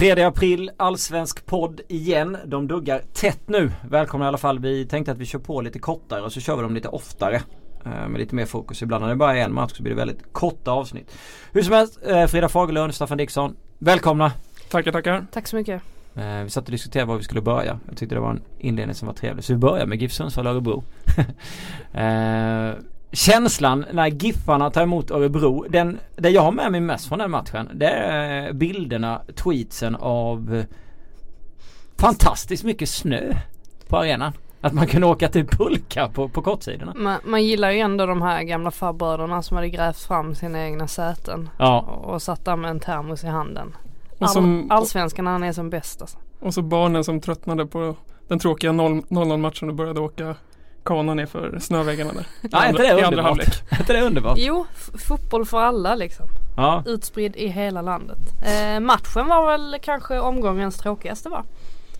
3 april, allsvensk podd igen. De duggar tätt nu. Välkomna i alla fall. Vi tänkte att vi kör på lite kortare och så kör vi dem lite oftare. Eh, med lite mer fokus. Ibland när det bara är en match så blir det väldigt korta avsnitt. Hur som helst, eh, Frida Fagerlund, Staffan Dixon. Välkomna! Tackar, tackar. Tack så mycket. Eh, vi satt och diskuterade var vi skulle börja. Jag tyckte det var en inledning som var trevlig. Så vi börjar med GIF Sundsvall Örebro. känslan när Giffarna tar emot Örebro. Den, det jag har med mig mest från den matchen det är bilderna, tweetsen av fantastiskt mycket snö på arenan. Att man kunde åka till pulka på, på kortsidorna. Man, man gillar ju ändå de här gamla farbröderna som hade grävt fram sina egna säten. Ja. Och, och satt där med en termos i handen. Och som- All, allsvenskan han är som bäst alltså. Och så barnen som tröttnade på den tråkiga 0-0 matchen och började åka kana ner för snöväggarna där. Ja, är inte det andra underbart? Är inte det underbart? Jo, fotboll för alla liksom. Ja. Utspridd i hela landet. Eh, matchen var väl kanske omgångens tråkigaste va?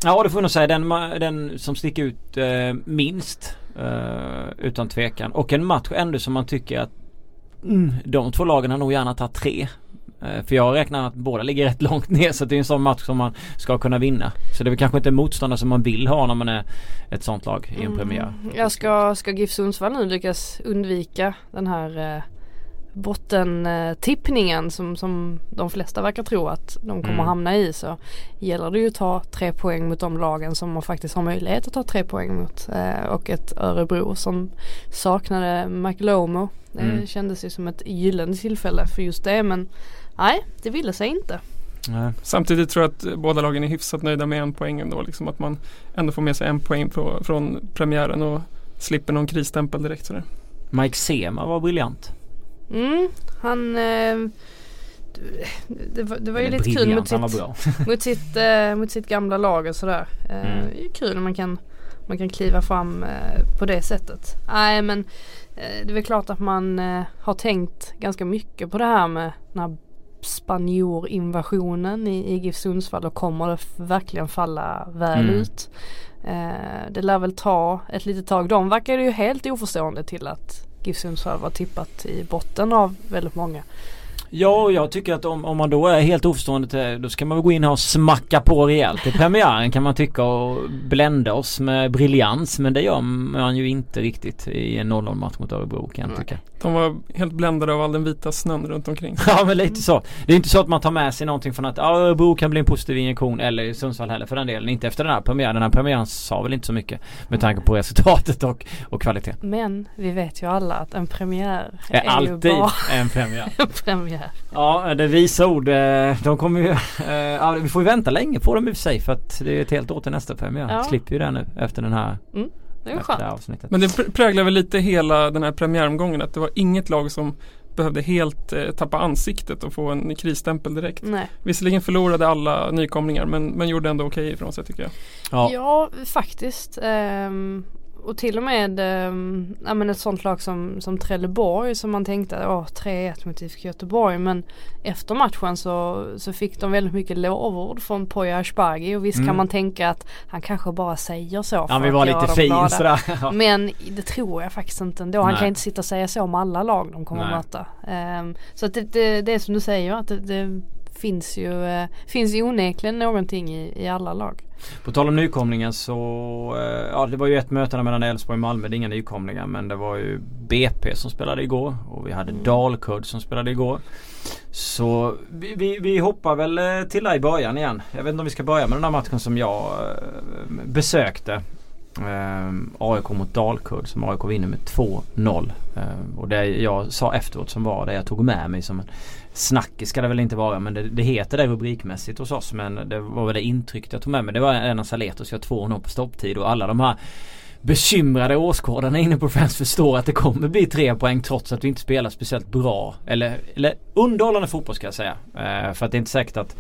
Ja det får jag nog säga den, den som sticker ut eh, minst. Eh, utan tvekan. Och en match ändå som man tycker att mm, de två lagen har nog gärna tagit tre. Eh, för jag räknar att båda ligger rätt långt ner så det är en sån match som man ska kunna vinna. Så det är väl kanske inte motståndare som man vill ha när man är ett sånt lag i en premiär. Mm. Jag ska, ska GIF Sundsvall nu lyckas undvika den här eh, bottentippningen som, som de flesta verkar tro att de kommer Mm. hamna i så gäller det ju att ta tre poäng mot de lagen som man faktiskt har möjlighet att ta tre poäng mot. Eh, och ett Örebro som saknade McLomo. Det Mm. kändes ju som ett gyllene tillfälle för just det men nej det ville sig inte. Nej. Samtidigt tror jag att eh, båda lagen är hyfsat nöjda med en poäng ändå. Liksom att man ändå får med sig en poäng på, från premiären och slipper någon krisstämpel direkt sådär. Mike Sema var briljant. Mm, han eh, det, var, det var ju lite kul mot sitt, mot sitt, eh, mot sitt gamla lag och sådär. Eh, Mm. Det är kul när man kan, man kan kliva fram eh, på det sättet. Nej men eh, det är väl klart att man eh, har tänkt ganska mycket på det här med den här spanjorinvasionen i, i GIF Sundsvall och kommer det verkligen falla väl Mm. ut. Eh, det lär väl ta ett litet tag. De verkar ju helt oförstående till att GIF Sundsvall var tippat i botten av väldigt många. Ja och jag tycker att om, om man då är helt oförstående till det, då ska man väl gå in här och smacka på rejält i premiären kan man tycka och blända oss med briljans men det gör man ju inte riktigt i en 0-0 match mot Örebro kan jag tycka. De var helt bländade av all den vita snön runt omkring. Ja men lite så. Det är inte så att man tar med sig någonting från att Örebro kan bli en positiv injektion eller Sundsvall heller för den delen. Inte efter den här premiären. Den här premiären sa väl inte så mycket med tanke på resultatet och, och kvaliteten. Men vi vet ju alla att en premiär är är, alltid bara en premiär. en premiär. Ja det är visa ord. eh, De kommer ju, eh, ja, vi får ju vänta länge på dem i och för sig för att det är ett helt år till nästa premiär. Ja. Slipper ju det nu efter den här Det det skönt. avsnittet. Men det pr- präglar väl lite hela den här premiäromgången att det var inget lag som behövde helt eh, tappa ansiktet och få en krisstämpel direkt. Nej. Visserligen förlorade alla nykomlingar men, men gjorde ändå okej ifrån sig tycker jag. Ja. Ja, faktiskt. Ehm, och till och med um, ja, men ett sånt lag som, som Trelleborg som man tänkte åh 3-1 mot IFK Göteborg men efter matchen så, så fick de väldigt mycket lovord från Poya Asbaghi och visst Mm. kan man tänka att han kanske bara säger så för Ja vi att var göra lite dem fin glada. sådär. Ja. Men det tror jag faktiskt inte ändå. Han Nej. kan inte sitta och säga så om alla lag de kommer Nej. att möta. Ehm, så att det, det, det är som du säger att det, det finns ju eh, finns ju onekligen någonting i, i alla lag. På tal om nykomlingar så, eh, ja det var ju ett möte mellan Elfsborg och Malmö. Det är inga nykomlingar men det var ju BP som spelade igår och vi hade Dalkurd som spelade igår. Så vi, vi, vi hoppar väl eh, till där i början igen. Jag vet inte om vi ska börja med den här matchen som jag eh, besökte. Eh, AIK mot Dalkurd som AIK vinner med 2-0. Eh, och det jag sa efteråt som var det jag tog med mig som en snackis ska det väl inte vara men det, det heter det rubrikmässigt hos oss men det var väl det intrycket jag tog med mig. Det var en av Saletos, jag 2-0 på stopptid och alla de här bekymrade åskådarna inne på Friends förstår att det kommer bli tre poäng trots att vi inte spelar speciellt bra. Eller, eller underhållande fotboll ska jag säga. Eh, för att det är inte säkert att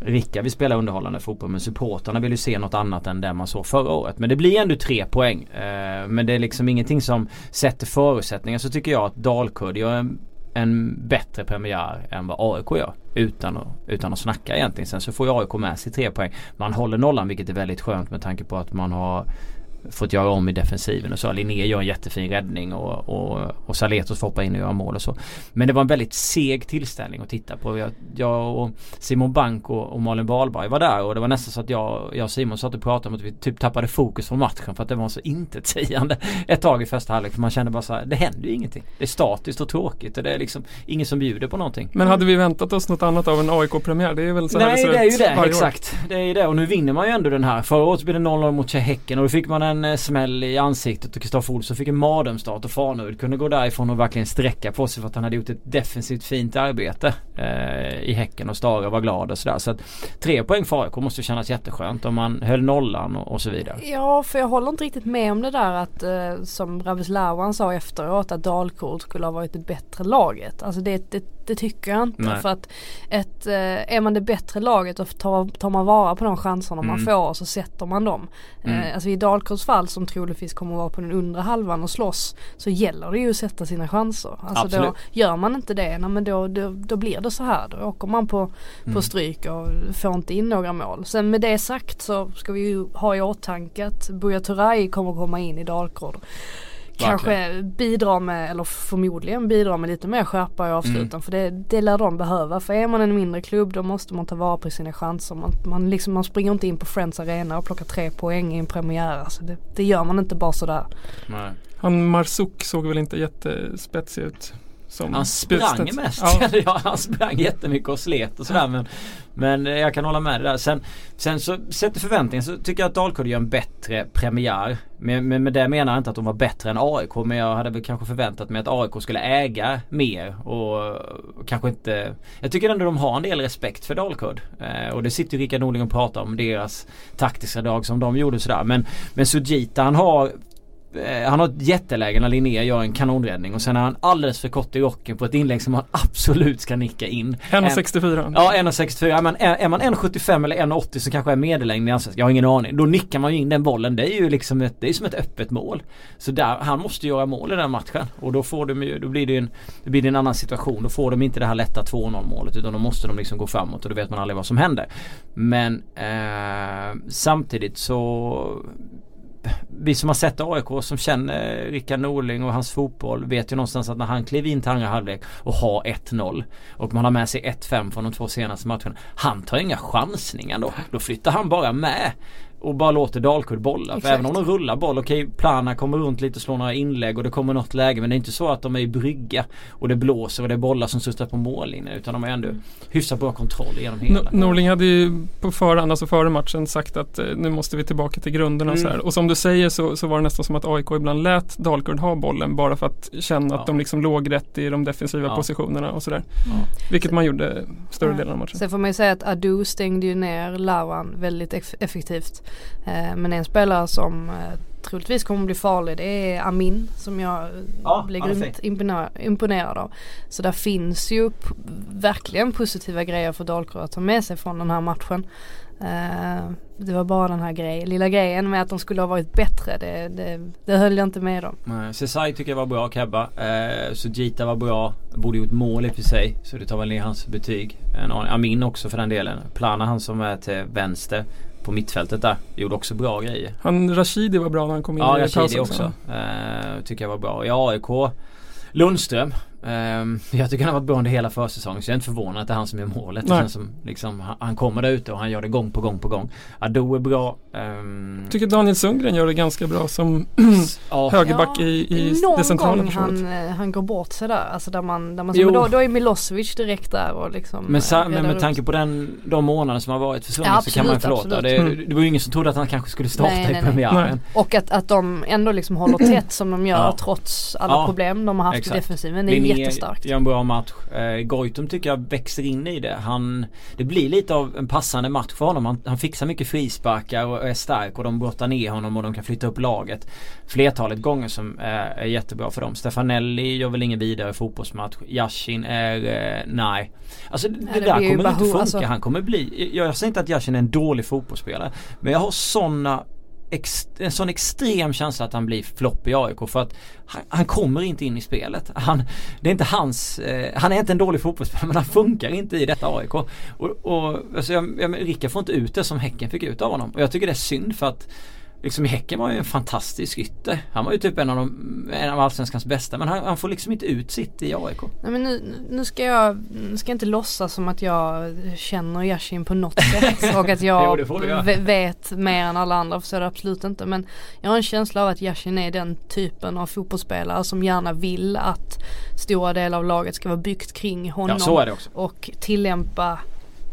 Ricka vill spela underhållande fotboll men supportarna vill ju se något annat än det man såg förra året. Men det blir ändå tre poäng. Eh, men det är liksom ingenting som sätter förutsättningar. Så tycker jag att Dalkurd gör en, en bättre premiär än vad AIK gör. Utan att, utan att snacka egentligen. Sen så får ju AIK med sig tre poäng. Man håller nollan vilket är väldigt skönt med tanke på att man har fått göra om i defensiven och så. Linné gör en jättefin räddning och, och, och Saletos får hoppa in och göra mål och så. Men det var en väldigt seg tillställning att titta på. Jag, jag och Simon Bank och, och Malin Wahlberg var där och det var nästan så att jag, jag och Simon satt och pratade om att vi typ tappade fokus från matchen för att det var så intetsägande ett tag i första halvlek. För man kände bara så här, det händer ju ingenting. Det är statiskt och tråkigt och det är liksom ingen som bjuder på någonting. Men hade vi väntat oss något annat av en AIK-premiär? Det är väl så här Nej ser det är ju det, år. exakt. Det är ju det och nu vinner man ju ändå den här. Förra året blev det 0-0 mot Häcken och då fick man en eh, smäll i ansiktet och Kristoffer Olsson fick en mardrömsstart och Farnerud kunde gå därifrån och verkligen sträcka på sig för att han hade gjort ett defensivt fint arbete eh, i Häcken och Stare var glad och sådär. Så att tre poäng för AIK måste kännas jätteskönt om man höll nollan och, och så vidare. Ja, för jag håller inte riktigt med om det där att eh, som Ravis Lawan sa efteråt att Dalkurd skulle ha varit det bättre laget. Alltså det, det, det tycker jag inte. Nej. För att ett, eh, är man det bättre laget och tar, tar man vara på de chanserna man Mm. får så sätter man dem. Mm. Eh, alltså i Dalkurds fall som troligtvis kommer att vara på den undre halvan och slåss så gäller det ju att sätta sina chanser. Alltså då, Absolut. gör man inte det, nej, men då, då, då blir det så här. Då åker man på, på Mm. stryk och får inte in några mål. Sen med det sagt så ska vi ju ha i åtanke att Buya Turay kommer komma in i Dalkurd. Kanske bidra med, eller förmodligen bidra med lite mer skärpa i avsluten. Mm. För det, det lär de behöva. För är man en mindre klubb då måste man ta vara på sina chanser. Man, man, liksom, man springer inte in på Friends Arena och plockar tre poäng i en premiär. Alltså det, det gör man inte bara sådär. Nej. Han Marzouk såg väl inte jättespetsig ut. Han sprang mest. Ja. Ja. han sprang jättemycket och slet och sådär men, men jag kan hålla med dig där. Sen, sen så sett till förväntningen så tycker jag att Dalkurd gör en bättre premiär. Men, men med det menar jag inte att de var bättre än AIK men jag hade väl kanske förväntat mig att AIK skulle äga mer och, kanske inte Jag tycker ändå de har en del respekt för Dalkurd. Eh, och det sitter ju Rickard Norling och pratar om deras taktiska drag som de gjorde sådär. Men, men Sujita han har Eh, Han har ett jätteläge när Linné gör en kanonräddning och sen är han alldeles för kort i rocken på ett inlägg som han absolut ska nicka in. 1,64. Ja 1,64. Är man, är, är man 1,75 eller 1,80 som kanske är medellängd i ansats, jag har ingen aning. Då nickar man ju in den bollen. Det är ju liksom ett, det är som ett öppet mål. Så där, han måste göra mål i den matchen. Och då får de ju, då blir det ju en, det blir en annan situation. Då får de inte det här lätta 2-0 målet utan då måste de liksom gå framåt och då vet man aldrig vad som händer. Men eh, samtidigt så vi som har sett AIK som känner Rickard Norling och hans fotboll vet ju någonstans att när han kliver in till andra halvlek och har 1-0 och man har med sig 1-5 från de två senaste matcherna. Han tar inga chansningar då. Då flyttar han bara med och bara låter Dalkurd bolla. För Exakt. även om de rullar boll, okej Plana kommer runt lite och slår några inlägg och det kommer något läge men det är inte så att de är i brygga och det blåser och det är bollar som sustar på mållinjen utan de har ändå hyfsat bra kontroll genom hela. No- Norling hade ju på förhand, alltså före matchen sagt att eh, nu måste vi tillbaka till grunderna och Mm. så här. Och som du säger så, så var det nästan som att AIK ibland lät Dalkurd ha bollen bara för att känna Ja. att de liksom låg rätt i de defensiva Ja. positionerna och sådär. Ja. Vilket man gjorde större Ja. delen av matchen. Sen får man ju säga att Adu stängde ju ner Lawan väldigt eff- effektivt. Eh, men en spelare som eh, troligtvis kommer bli farlig det är Amin som jag Ja, blir grymt imponerad, imponerad av. Så där finns ju verkligen positiva grejer för Dalkurd att ta med sig från den här matchen. Eh, det var bara den här grejen, lilla grejen med att de skulle ha varit bättre. Det, det, det höll jag inte med om. Nej, Sesai tycker jag var bra, Kebba. Eh, Sujita var bra. Borde gjort mål i och för sig. Så det tar väl ner hans betyg. En. Amin också för den delen. Plana han som är till vänster på mittfältet där. Gjorde också bra grejer. Han Rashidi var bra när han kom in Ja, i Rashidi pausen också. Eh, tycker jag var bra. I AIK Lundström. Ehm, jag tycker han har varit bra under hela försäsongen så jag är inte förvånad att det är han som gör målet. Det Nej. känns som liksom, han, han kommer där ute och han gör det gång på gång på gång. Ado är bra. Jag tycker Daniel Sundgren gör det ganska bra som ja, högerback Ja, i, i Någon det centrala gång han, eh, han går bort sig där. Alltså där man, där man men då, då är Milosevic direkt där och liksom Men, sa, eh, men med tanke på den, de månaderna som har varit försvunnen Ja, så kan man förlåta. Det, det var ju ingen som trodde att han kanske skulle starta Nej, nej, i premiären. Och att, att de ändå liksom håller tätt som de gör Ja. trots alla Ja, problem de har haft exakt. i defensiven. Det är jättestarkt. gör en bra match. Eh, Goitom tycker jag växer in i det. Han, det blir lite av en passande match för honom. Han, han fixar mycket frisparkar och är stark och de brottar ner honom och de kan flytta upp laget. Flertalet gånger som är, är jättebra för dem. Stefanelli gör väl ingen vidare fotbollsmatch. Yashin är, eh, nej. Alltså det, det där kommer inte funka. alltså. Han kommer bli, jag, jag säger inte att Yashin är en dålig fotbollsspelare. Men jag har sådana ex, en sån extrem känsla att han blir flopp i AIK för att han, han kommer inte in i spelet. Han, det är inte hans, eh, han är inte en dålig fotbollsspelare men han funkar inte i detta AIK. Och, och alltså jag, jag, Rickard får inte ut det som Häcken fick ut av honom. Och jag tycker det är synd för att Liksom i Häcken var ju en fantastisk ytter. Han var ju typ en av, de, en av allsvenskans bästa men han, han får liksom inte ut sitt i AIK. Nej, men nu, nu ska jag nu ska jag inte låtsas som att jag känner Yashin på något sätt och att Jo, jag du ve- vet mer än alla andra för så är det absolut inte. Men jag har en känsla av att Yashin är den typen av fotbollsspelare som gärna vill att stora delar av laget ska vara byggt kring honom. Ja så är det också. och tillämpa,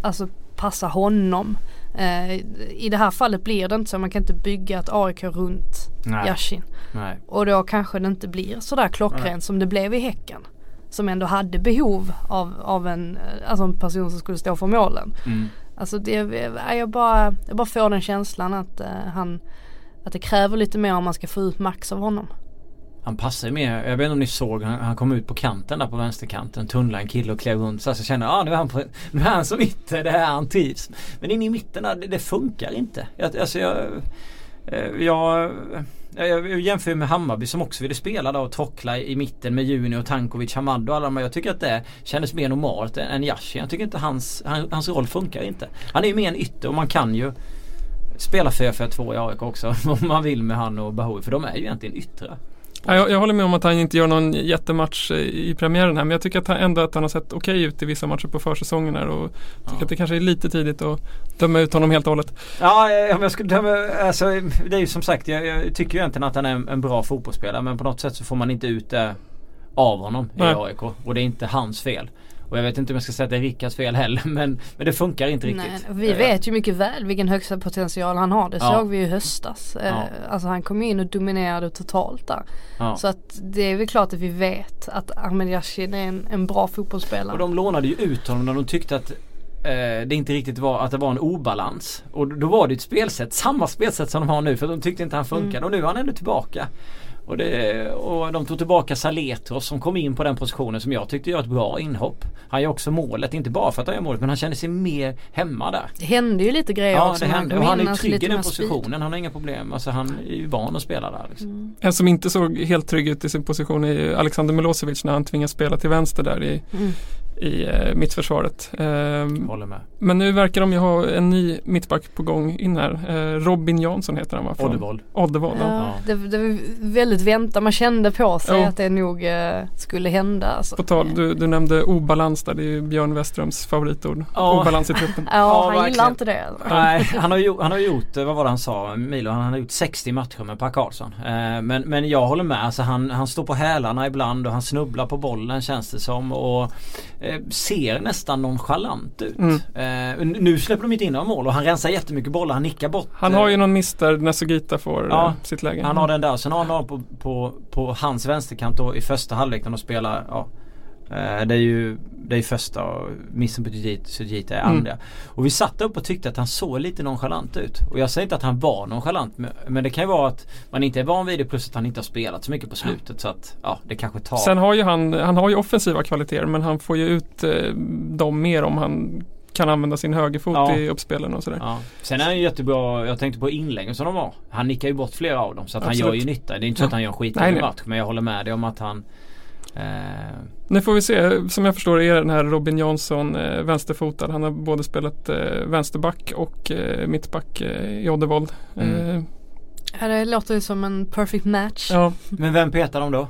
alltså passa honom. Eh, I det här fallet blir det inte så, man kan inte bygga ett AIK runt Nej. Yashin. Nej. Och då kanske det inte blir sådär klockrent Nej. som det blev i Häcken. Som ändå hade behov av, av en, eh, alltså en person som skulle stå för målen. Mm. Alltså det, jag, bara, jag bara får den känslan att eh, han att det kräver lite mer om man ska få ut max av honom. Han passar ju mer. Jag vet inte om ni såg han, han kom ut på kanten där på vänsterkanten. Tunnlade en kille och klev runt. Så jag kände ah, nu är han, på, nu är han som ytter. Det är han trivs. Men inne i mitten där, det, det funkar inte. Jag, alltså jag, eh, eh, jag, jag, jämför med Hammarby som också ville spela då och trockla i mitten med Junior, Tankovic, Hamad och alla de. Jag tycker att det kändes mer normalt än, Yashin. Yashi. Jag tycker inte hans, hans roll funkar inte. Han är ju mer en ytter och man kan ju spela 4-4-2 i AIK också om man vill med han och Bahoui. För de är ju egentligen yttrar. Ja, jag, jag håller med om att han inte gör någon jättematch eh, i premiären här men jag tycker att han, ändå att han har sett okej ut i vissa matcher på försäsongen här och tycker Ja. att det kanske är lite tidigt att döma ut honom helt och hållet. Ja, eh, om jag skulle döma, alltså det är ju som sagt jag, jag tycker ju egentligen att han är en, en bra fotbollsspelare men på något sätt så får man inte ut det av honom i Nej. AIK och det är inte hans fel. Och jag vet inte om jag ska säga att det är Rickards fel heller men, men det funkar inte riktigt. Nej, vi Eh, vet ju mycket väl vilken högsta potential han har. Det Ja. såg vi ju i höstas. Eh, Ja. Alltså han kom in och dominerade totalt där. Ja. Så att det är väl klart att vi vet att Ahmed Yashin är en, en bra fotbollsspelare. Och de lånade ju ut honom när de tyckte att eh, det inte riktigt var att det var en obalans. Och då var det ett spelsätt, samma spelsätt som de har nu för de tyckte inte han funkade Mm. och nu är han ändå tillbaka. Och, det, och de tog tillbaka Saletros som kom in på den positionen som jag tyckte gör ett bra inhopp. Han gör också målet, inte bara för att han gör målet men han känner sig mer hemma där. Det hände ju lite grejer Ja också det hände och han är trygg i den speed. positionen. Han har inga problem. Alltså han är ju van att spela där. Liksom. En som inte såg helt trygg ut i sin position är Alexander Milosevic när han tvingas spela till vänster där i, Mm. I eh, mittförsvaret. Ehm, Håller med. men nu verkar de ju ha en ny mittback på gång in här. Eh, Robin Jansson heter han va? Oddevold. Oddevold, ja. Ja, det, det var väldigt väntat. Man kände på sig Jo. att det nog eh, skulle hända. Alltså. På tal, du, du nämnde obalans där, det är ju Björn Weströms favoritord. Ja. Obalans i truppen. Ja, han verkligen. gillar inte det. Nej, han har, gjort, han har gjort, eh, vad var det han sa, Milo, han har gjort 60 matcher med Per Karlsson. Eh, men, men jag håller med, alltså han, han står på hälarna ibland och han snubblar på bollen känns det som och eh, ser nästan nonchalant ut. Mm. Eh, nu släpper de inte in några mål och han rensar jättemycket bollar, han nickar bort. Han har ju eh, någon miss där när Sugita får Ja, eh, sitt läge. Han har den där, sen har han någon på, på, på hans vänsterkant då i första halvlek när de spelar, ja eh, det är ju det är första och missen på Sugita är Mm. andra. Och vi satt upp och tyckte att han såg lite nonchalant ut. Och jag säger inte att han var nonchalant men- men det kan ju vara att man inte är van vid det plus att han inte har spelat så mycket på slutet så att ja det kanske tar. Sen har ju han, han har ju offensiva kvaliteter men han får ju ut eh, dem mer om han kan använda sin högerfot Ja. i uppspelen och sådär. Ja. Sen är han ju jättebra, jag tänkte på inläggen som de var. Han nickar ju bort flera av dem så att han gör ju nytta. Det är inte så att han gör skitdålig nej. match men jag håller med dig om att han eh, Nu får vi se, som jag förstår är den här Robin Jansson eh, vänsterfotad. Han har både spelat eh, vänsterback och eh, mittback eh, i Oddevold. Mm. Eh, Ja, det låter ju som en perfect match. ja. Men vem petar de då?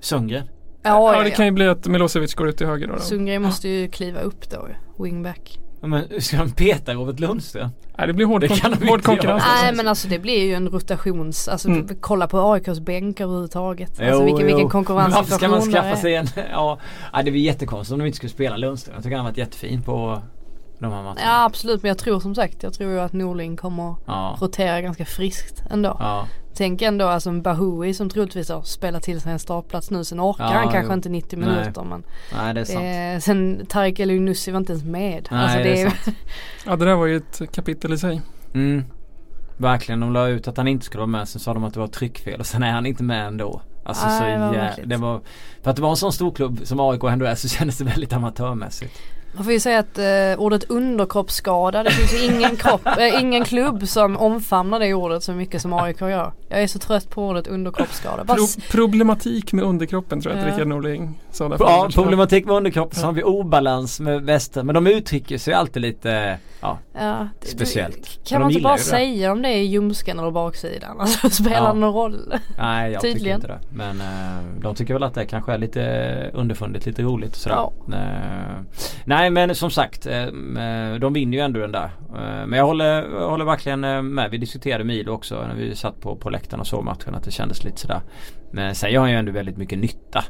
Sundgren? ja, ja, det kan ju bli att Milosevic går ut till höger då. då. Sundgren måste ju kliva upp då wingback. Men ska de peta Robert Lundström? Nej, det blir hård, Det kon- hård konkurrens. Nej men alltså det blir ju en rotations, alltså Mm. kolla på AIKs bänk överhuvudtaget. Alltså Jo, vilken, vilken jo. Men konkurrenssituation Varför ska man det skaffa sig en... Ja, ja det blir jättekonstigt om de inte skulle spela Lundström. Jag tycker han har varit jättefin på de här matcherna. Ja absolut men jag tror som sagt, jag tror ju att Norling kommer Ja. rotera ganska friskt ändå. Ja. Tänk ändå alltså en Bahoui som troligtvis har spelat till sig en startplats nu. Sen orkar Ja, han kanske jo. inte 90 Nej. minuter men Nej det är sant. det, sen Tarik El Nussi var inte ens med. Nej alltså, det är är- sant. Ja, det där var ju ett kapitel i sig. Mm. Verkligen, de la ut att han inte skulle vara med. Sen sa de att det var tryckfel och sen är han inte med ändå. Alltså Nej, så det var jä- det var, För att det var en sån stor klubb som AIK ändå är så kändes det väldigt amatörmässigt. Man får ju säga att eh, ordet underkroppsskada, det finns ju ingen, kropp, eh, ingen klubb som omfamnar det ordet så mycket som AIK gör. Jag är så trött på ordet underkroppsskada. Pro problematik med underkroppen tror jag att Ja. Rickard Norling för Ja, problematik med underkroppen så har vi obalans med väster. Men de uttrycker sig alltid lite, ja, ja, det- speciellt. det- Kan de man inte bara det. säga om det är ljumsken eller baksidan? Alltså spelar Ja. någon roll? nej jag Tydligen. tycker inte det. Men eh, de tycker väl att det kanske är lite underfundigt, lite roligt och sådär. Ja. Eh, nej men som sagt, eh, de vinner ju ändå den där. Men jag håller, jag håller verkligen med. Vi diskuterade Milo också när vi satt på, på läktaren och såg matchen att det kändes lite sådär. Men sen gör han ju ändå väldigt mycket nytta.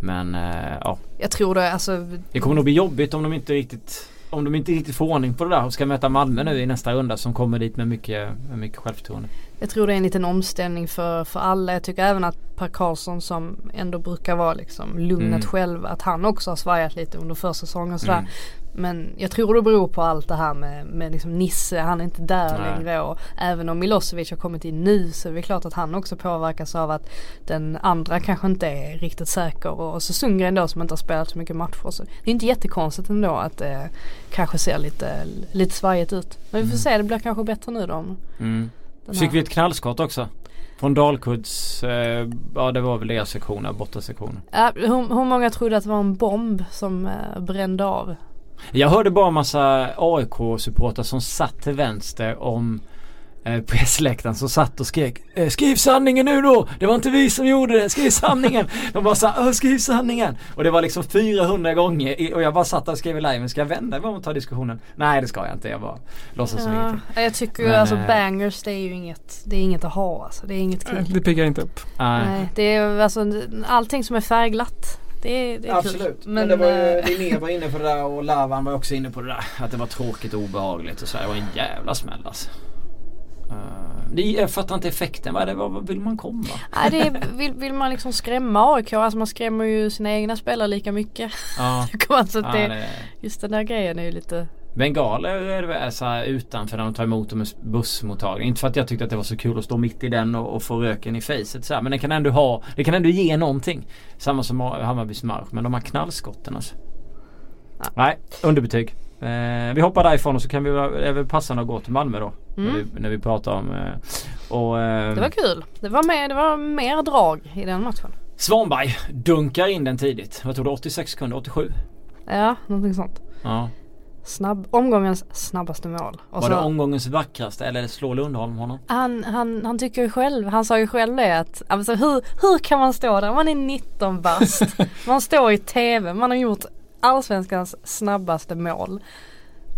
Men eh, ja, Jag tror det, alltså det kommer nog bli jobbigt om de inte riktigt om de inte riktigt får ordning på det där och ska möta Malmö nu i nästa runda som kommer dit med mycket, med mycket självförtroende. Jag tror det är en liten omställning för, för alla. Jag tycker även att Per Karlsson som ändå brukar vara liksom lugnet Mm. själv. Att han också har svajat lite under försäsongen och sådär. Mm. Men jag tror det beror på allt det här med, med liksom Nisse. Han är inte där Nej. längre. Och även om Milosevic har kommit in nu så är det klart att han också påverkas av att den andra kanske inte är riktigt säker. Och, och så Sundgren då som inte har spelat så mycket matcher. Så det är inte jättekonstigt ändå att det kanske ser lite, lite svajigt ut. Men vi får Mm. se, det blir kanske bättre nu då. Mm. Fick vi ett knallskott också. Från Dalkurds, eh, ja det var väl deras sektioner, bortasektionen. Ja, hur, hur många trodde att det var en bomb som eh, brände av? Jag hörde bara en massa AIK-supportrar som satt till vänster om eh, på S-läktaren som satt och skrek eh, Skriv sanningen nu då! Det var inte vi som gjorde det, skriv sanningen! De bara sa skriv sanningen! Och det var liksom 400 gånger och jag bara satt där och skrev i liven, ska jag vända mig om och ta diskussionen? Nej det ska jag inte, jag bara låtsas som Ja, ingenting. jag tycker ju Men, alltså eh, bangers det är ju inget, det är inget att ha alltså. Det är inget kul. Det piggar inte upp. Nej. Nej, det är alltså allting som är färgglatt. Det det är Absolut. kul. Men, det var ju, eh, Linné var inne på det där och Lavan var också inne på det där. Att det var tråkigt och obehagligt och så. Det var en jävla smäll alltså. Uh, det, jag fattar inte effekten. Vad, är det, vad, vill man komma? nej, det är, vill, vill man liksom skrämma AIK, alltså man skrämmer ju sina egna spelare lika mycket. Ja. så att ja, det, det, just den där grejen är ju lite bengaler är det så här utanför när de tar emot dem med bussmottagning. Inte för att jag tyckte att det var så kul att stå mitt i den och, och få röken i facet så här. Men det kan ändå ha, det kan ändå ge någonting. Samma som Hammarbys marsch. Men de här knallskotten alltså. Ja. Nej, underbetyg. Eh, vi hoppar därifrån och så kan vi, är väl passande att gå till Malmö då. När, Mm. vi, när vi pratar om eh, och, eh, Det var kul. Det var, med, det var mer drag i den matchen. Svanberg dunkar in den tidigt. Vad tror du? 86 sekunder? 87? Ja, någonting sånt. Ja. Snabb, omgångens snabbaste mål. Och Var så- det omgångens vackraste eller slår Lundholm honom? Han, han, han tycker ju själv, han sa ju själv det att alltså hur, hur kan man stå där, man är 19 bast, man står i TV, man har gjort allsvenskans snabbaste mål.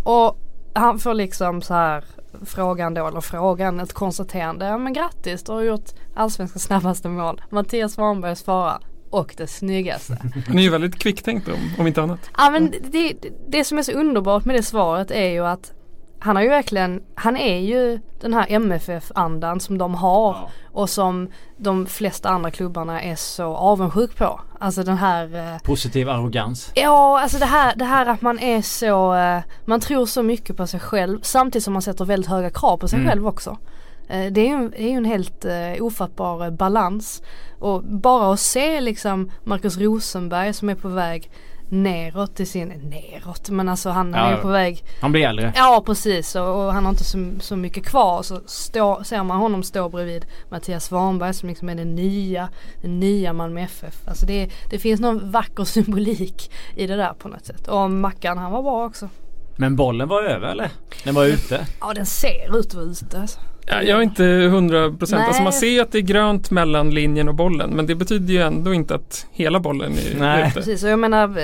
Och han får liksom så här frågan då, eller frågan, ett konstaterande, ja men grattis du har gjort allsvenskans snabbaste mål. Mattias Svanberg svarar, och det snyggaste. Han är ju väldigt kvicktänkt om, om inte annat. Ja men det, det som är så underbart med det svaret är ju att han har ju verkligen, han är ju den här MFF-andan som de har Ja. och som de flesta andra klubbarna är så avundsjuk på. Alltså den här eh, Positiv arrogans. Ja, alltså det här, det här att man är så, eh, man tror så mycket på sig själv samtidigt som man sätter väldigt höga krav på sig Mm. själv också. Eh, Det är ju, det är en helt uh, ofattbar eh, balans. Och bara att se liksom Marcus Rosenberg som är på väg neråt i sin, neråt men alltså han, är Ja. ju på väg Han blir äldre. Ja precis och, och han har inte så, så mycket kvar så stå, ser man honom stå bredvid Mattias Svanberg som liksom är den nya, den nya Malmö FF. Alltså det, det finns någon vacker symbolik i det där på något sätt. Och Mackan han var bra också. Men bollen var över eller? Den var ute. Ja den ser ut att vara ute alltså. Ja, jag är inte hundra procent. Alltså man ser att det är grönt mellan linjen och bollen. Men det betyder ju ändå inte att hela bollen är Nej. ute. Precis och jag menar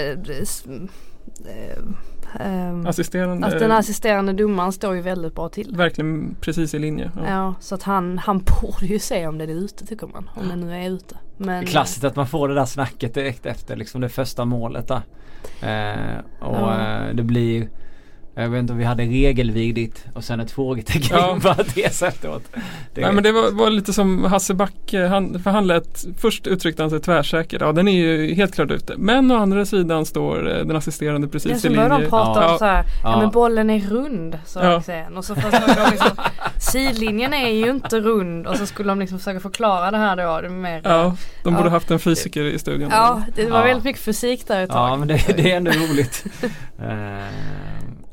ehm, Assisterande. att den assisterande domaren står ju väldigt bra till. Verkligen precis i linje. Ja. Ja, så att han, han borde ju se om det är ute tycker man. Om det nu är ute. Det Men, är klassiskt att man får det där snacket direkt efter liksom det första målet där. Eh, och Ja. eh, det blir Jag vet inte om vi hade regelvidrigt och sen ett frågetecken Ja. ja. parentes efteråt. Det, Nej men det var, var lite som Hasse Backe, han, för han lät, först uttryckte han sig tvärsäker, ja den är ju helt klart ute. Men å andra sidan står eh, den assisterande Ja, precis så i började linje. de prata Ja. om så här, ja. Ja. men bollen är rund sa Ja. Axén. Och så de liksom, sidlinjen är ju inte rund och så skulle de liksom försöka förklara det här då. Det mer, Ja, de borde Ja. haft en fysiker i studion. Ja, det var Ja. väldigt mycket fysik där ett tag. Ja men det, det är ändå roligt.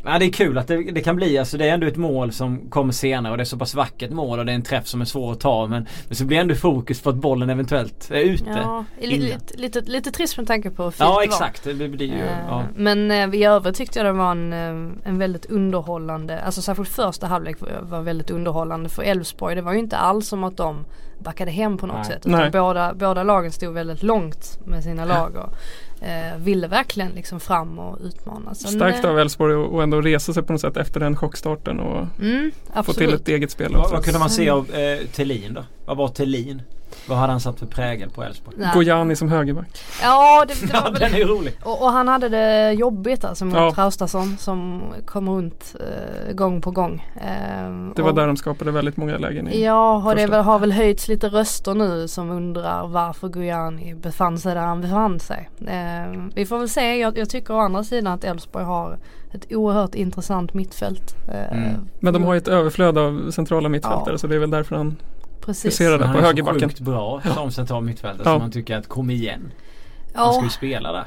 ja, det är kul att det, det kan bli, alltså det är ändå ett mål som kommer senare och det är så pass vackert mål och det är en träff som är svår att ta men, men så blir ändå fokus på att bollen eventuellt är ute. Ja, lite, lite, lite trist med tanke på hur fint Ja exakt, det blir ju, Eh, ja. Men eh, i övrigt tyckte jag det var en, eh, en väldigt underhållande, alltså särskilt första halvlek var- var väldigt underhållande för Elfsborg. Det var ju inte alls som att de backade hem på något Nej. sätt. Utan Nej. båda, båda lagen stod väldigt långt med sina lag och eh, ville verkligen liksom fram och utmana. Sen, Starkt av Elfsborg att ändå resa sig på något sätt efter den chockstarten och Mm, få till ett eget spel Vad, vad kunde man se av eh, Thelin då? Vad var Thelin? Vad hade han satt för prägel på Elfsborg? Gojani som högerback. Ja, det, det Ja var den är rolig. Och, och han hade det jobbigt alltså mot Ja. Traustason som kom runt eh, gång på gång. Eh, Det var och- där de skapade väldigt många lägen i. Ja, och det väl, har väl höjts lite röster nu som undrar varför Gojani befann sig där han befann sig. Eh, vi får väl se. Jag, jag tycker å andra sidan att Elfsborg har ett oerhört intressant mittfält. Eh, Mm. Men de har ju ett överflöd av centrala mittfältare Ja. så det är väl därför han Precis. huserar där Han på är så högerbacken. bra som central mittfältare Ja. så man tycker att kom igen. Han ska Ja, ju spela där.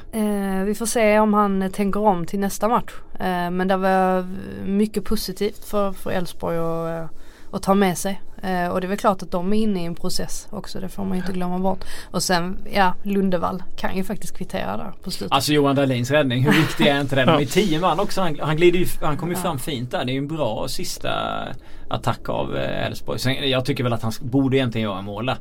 eh, vi får se om han tänker om till nästa match. Eh, men det var mycket positivt för Elfsborg att, eh, att ta med sig. Eh, och det är väl klart att de är inne i en process också. Det får man ju inte glömma bort. Och sen, ja, Lundevall kan ju faktiskt kvittera där på slutet. Alltså Johan Dahlins räddning, hur viktig är inte den? Är tio man också. Han, han, glider ju, han kom ju fram fint där. Det är ju en bra sista attack av eh, Elfsborg. Sen, Jag tycker väl att han borde egentligen göra mål där.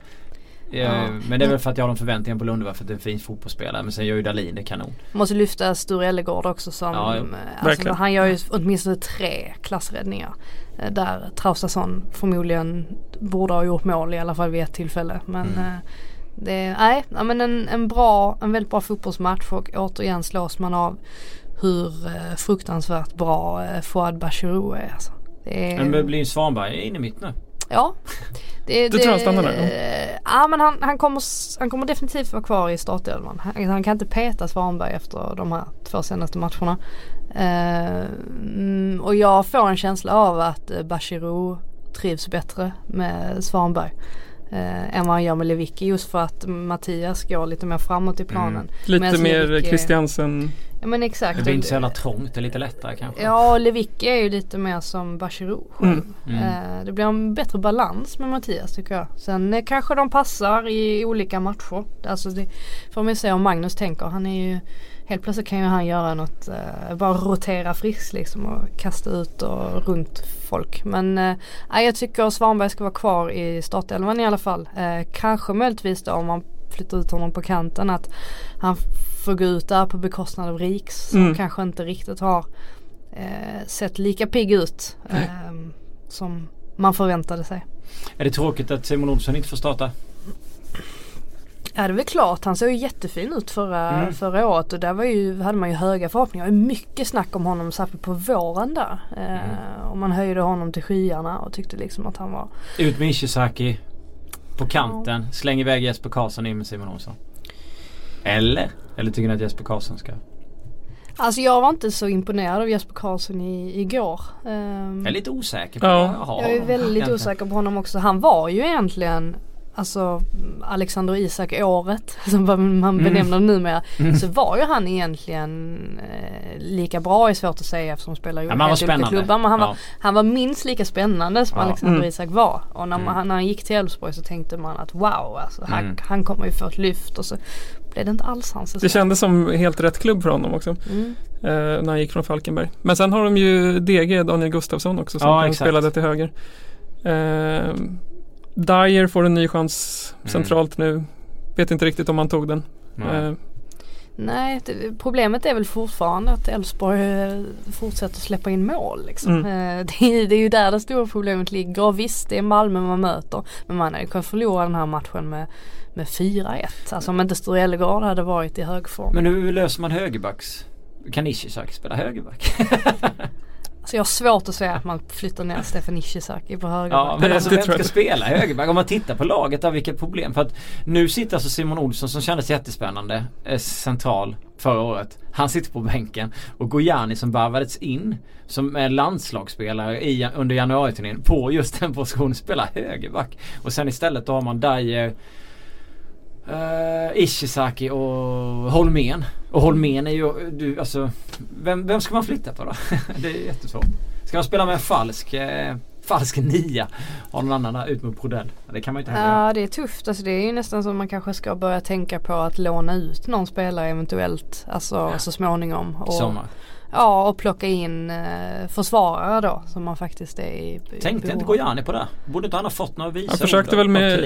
Eh, Ja. Men det är väl för att jag har de förväntningar på Lundevall för att det är en fin fotbollsspelare. Men sen gör ju Dahlin det kanon. Måste lyfta Sture Ellegård också som, Ja, eh, alltså, han gör ju åtminstone tre klassräddningar. Eh, Där Traustason förmodligen borde ha gjort mål i alla fall vid ett tillfälle. Men Mm. eh, det, nej, men en, en bra, en väldigt bra fotbollsmatch och återigen slås man av hur eh, fruktansvärt bra Fouad Bachirou är. Alltså. Det är Men det blir ju Svanberg inne mitt nu. Ja. Det, Du tror han stannar där, Ja men han, han, kommer, han kommer definitivt vara kvar i startelvan. Han, han kan inte peta Svanberg efter de här två senaste matcherna. Eh, mm, och jag får en känsla av att eh, Bachirou trivs bättre med Svanberg. Eh, än vad han gör med Lewicki just för att Mattias går lite mer framåt i planen. Mm. Lite Medan mer Christiansen. Ja men exakt. Det blir inte så jävla trångt. Det är lite lättare kanske. Ja, Lewicki är ju lite mer som Bachirou själv. Mm. Mm. Eh, det blir en bättre balans med Mattias tycker jag. Sen eh, kanske de passar i olika matcher. Alltså det får man ju se om Magnus tänker. Han är ju Helt plötsligt kan ju han göra något, eh, bara rotera friskt liksom och kasta ut och runt folk. Men eh, jag tycker Svanberg ska vara kvar i startelvan i alla fall. Eh, kanske möjligtvis då om man flyttar ut honom på kanten att han får gå ut där på bekostnad av Riks som Mm. kanske inte riktigt har eh, sett lika pigg ut eh, som man förväntade sig. Är det tråkigt att Simon Olsson inte får starta? Ja det är väl klart, han såg ju jättefin ut förra, Mm. förra året och där var ju, hade man ju höga förhoppningar. Mycket snack om honom särskilt på våren där. Eh, och man höjde honom till skyarna och tyckte liksom att han var Ut med Ishizaki på kanten. Släng iväg Jesper Karlsson in med Simon Olsson. Eller? Eller tycker ni att Jesper Karlsson ska? Alltså jag var inte så imponerad av Jesper Karlsson i, igår. Ehm, Jag är lite osäker på Ja. jag är väldigt osäker på honom också. Han var ju egentligen Alltså Alexander Isak året som man Mm. benämner det numera. Mm. Så var ju han egentligen eh, lika bra är svårt att säga eftersom han spelar i Ja, han var olika spännande. klubbar. Men han, var, Ja. han var minst lika spännande som Ja. Alexander Mm. Isak var. Och när, man, Mm. när han gick till Elfsborg så tänkte man att wow alltså, han, Mm. han kommer ju få ett lyft och så blev det inte alls hans Det kändes som helt rätt klubb för honom också. Mm. Eh, när han gick från Falkenberg. Men sen har de ju DG, Daniel Gustafsson också som Ja, exakt. spelade till höger. Eh, Dyer får en ny chans Mm. centralt nu. Vet inte riktigt om han tog den. Ja. Eh, Nej, det, problemet är väl fortfarande att Elfsborg eh, fortsätter släppa in mål. Liksom. Mm. Eh, Det, är, det är ju där det stora problemet ligger. Och visst, det är Malmö man möter. Men man hade kunnat förlora den här matchen med, med 4-1. Alltså om inte Sture Ellegård hade varit i hög form. Men hur löser man högerbacks? Kan Ishizaki spela högerback? Så jag har svårt att säga att man flyttar ner Stefan Ishizaki på högerback. Ja men Det- alltså vem ska spela högerback? Om man tittar på laget, av vilket problem. För att nu sitter alltså Simon Olsson som kändes jättespännande eh, central förra året. Han sitter på bänken och Gojani som varvades in som är landslagsspelare i, under januariturnén på just den positionen spelar högerback. Och sen istället då har man Dyer Uh, Ishizaki och Holmén. Och Holmén är ju, du, alltså vem, vem ska man flytta på då? det är jättesvårt. Ska man spela med en falsk, eh, falsk nia? Ha någon annan där ut mot Prodell? Det kan man ju inte heller. Ja det är tufft. Alltså det är ju nästan som man kanske ska börja tänka på att låna ut någon spelare eventuellt. Alltså Ja. så småningom. I Och, sommar. Ja och plocka in eh, försvarare då som man faktiskt är i, i Tänkte inte. Gojani på det? Borde inte han ha fått några visa Han försökte väl med,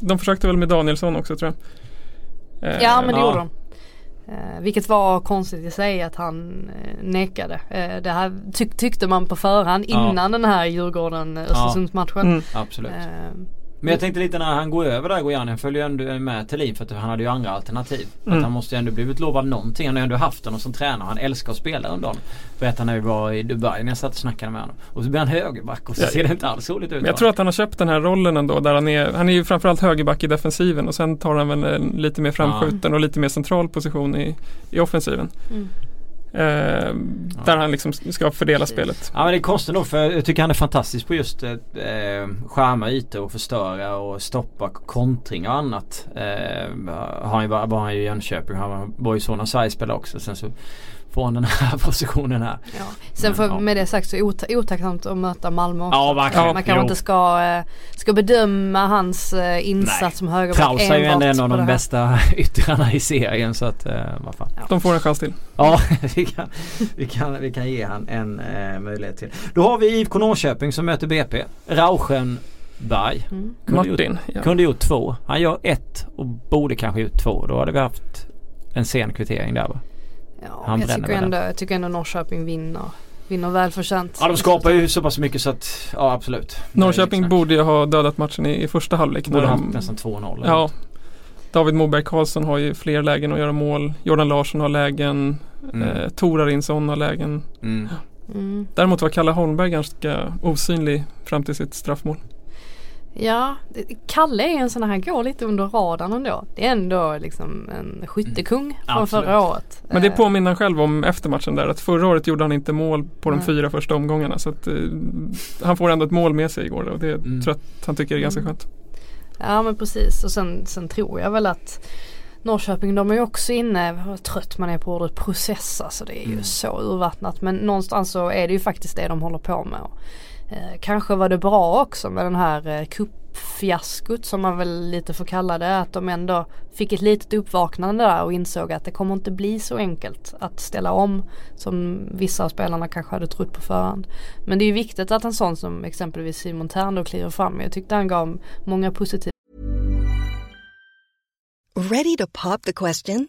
de försökte väl med Danielsson också tror jag. Eh, Ja men det Ja. gjorde de. Eh, vilket var konstigt i sig att han eh, nekade. Eh, det här tyck, tyckte man på förhand Ja. innan den här Djurgården-Östersundsmatchen. Mm. Absolut. Eh, Men jag tänkte lite när han går över där Gojani, han följer ju ändå med Thelin för att han hade ju andra alternativ. Mm. Att han måste ju ändå blivit lovad någonting. Han har ju ändå haft honom som tränare. Han älskar att spela under honom. Berättade han när vi var i Dubai när jag satt och snackade med honom. Och så blir han högerback och så Ja. ser det inte alls roligt ut. Men jag tror att han har köpt den här rollen ändå där han är, han är ju framförallt högerback i defensiven och sen tar han väl en lite mer framskjuten och lite mer central position i, i offensiven. mm. Eh, Där han liksom ska fördela Precis. spelet. Ja men det är konstigt nog för jag tycker han är fantastisk på just eh, eh, skärma ytor och förstöra och stoppa kontring och annat. Eh, har han ju, han ju i Jönköping. Han var ju så när Sverige spelade också. Sen så får han den här positionen här. Ja. Sen Men, för, ja. med det sagt så ota- otacksamt att möta Malmö också. Ja verkligen. Man kanske inte ska, eh, ska bedöma hans eh, insats Nej. som högerback Traus är ju ändå en av de bästa yttrarna i serien så att eh, vad fan. De får en chans till. Ja vi kan, vi kan, vi kan ge han en eh, möjlighet till. Då har vi IFK Norrköping som möter BP. Rauschenberg. Mm. Kunde Martin. Ja. Kunde gjort två. Han gör ett och borde kanske gjort två. Då hade vi haft en sen kvittering där va? Ja, Han jag, tycker ändå, jag tycker ändå Norrköping vinner, vinner välförtjänt. Ja de skapar ju så pass mycket så att ja absolut. Norrköping borde ju ha dödat matchen i, i första halvlek. Borde när ha nästan 2-0. eller Ja. David Moberg Karlsson har ju fler lägen att göra mål. Jordan Larsson har lägen. Mm. Eh, Torarinsson har lägen. Mm. Mm. Däremot var Kalle Holmberg ganska osynlig fram till sitt straffmål. Ja, det- Kalle är en sån här, går lite under radarn ändå. Det är ändå liksom en skyttekung från Absolut. förra året. Men det Eh, påminner han själv om efter matchen där att förra året gjorde han inte mål på de Nej. fyra första omgångarna. Så att, eh, han får ändå ett mål med sig igår och det Mm. tror jag att han tycker är ganska Mm. skönt. Ja men precis och sen, sen tror jag väl att Norrköping de är ju också inne, vad trött man är på ordet process alltså det är ju Mm. så urvattnat men någonstans så är det ju faktiskt det de håller på med. Och, eh, kanske var det bra också med den här eh, kuppfiaskot som man väl lite får kalla det att de ändå fick ett litet uppvaknande där och insåg att det kommer inte bli så enkelt att ställa om som vissa av spelarna kanske hade trott på förhand. Men det är ju viktigt att en sån som exempelvis Simon Tern då kliver fram. Jag tyckte han gav många positiva Ready to pop the question?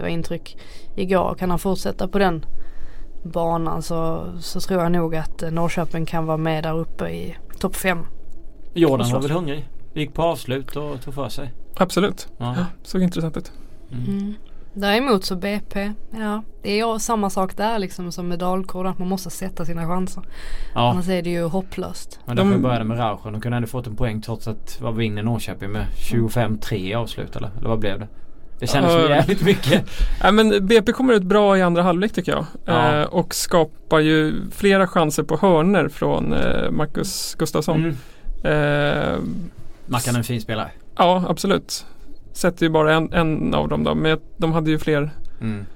Intryck igår. Kan han fortsätta på den banan så, så tror jag nog att Norrköping kan vara med där uppe i topp 5. Jordan var väl hungrig. Gick på avslut och tog för sig. Absolut. Ja. Såg intressant ut. Mm. Däremot så BP, ja det är ju samma sak där liksom som med Dalkurd att man måste sätta sina chanser. Ja. Annars är det ju hopplöst. Men därför De- började med Rauschen. De kunde ändå fått en poäng trots att vad vinner Norrköping med 25-3 i avslut eller? Eller vad blev det? Det kändes som Ja. jävligt mycket. Nej, men BP kommer ut bra i andra halvlek tycker jag. Ja. Eh, och skapar ju flera chanser på hörner från eh, Marcus Gustafsson. Mm. Eh, Mackan är en fin spelare. ja, absolut. Sätter ju bara en, en av dem då. Men de hade ju fler Mm.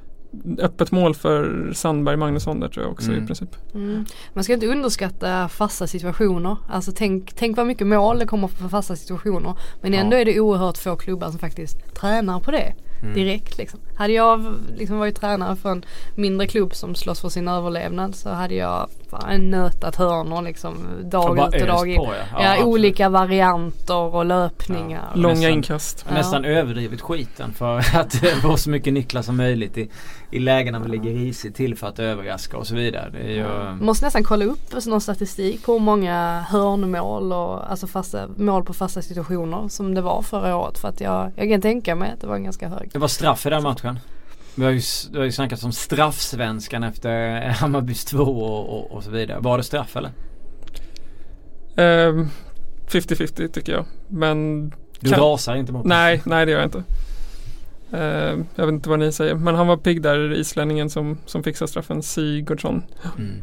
Öppet mål för Sandberg Magnusson där tror jag också Mm. i princip. Mm. Man ska inte underskatta fasta situationer. Alltså tänk, tänk vad mycket mål det kommer för fasta situationer. Men Ja. ändå är det oerhört få klubbar som faktiskt tränar på det. Mm. direkt liksom. Hade jag liksom varit tränare för en mindre klubb som slåss för sin överlevnad så hade jag fan nötat hörnor liksom dag bara ut och dag in. på, ja. Ja, Ja, olika varianter och löpningar. Ja. Långa nästan- inkast. Ja. Nästan överdrivet skiten för att få så mycket nycklar som möjligt i, i lägen när vi ligger risigt till för att överraska och så vidare. Det är ju, Måste nästan kolla upp någon statistik på hur många hörnmål och alltså fasta, mål på fasta situationer som det var förra året. För att jag, jag kan tänka mig att det var ganska hög. det var straff i den matchen. Vi har ju, det har ju snackats om straffsvenskan efter Hammarbys 2 och, och, och så vidare. Var det straff eller? Ehm, 50-50 tycker jag. Men Du Kan- rasar inte mot nej, nej det gör jag inte. Ehm, jag vet inte vad ni säger. Men han var pigg där, islänningen som, som fixade straffen, Sigurdsson. Mm.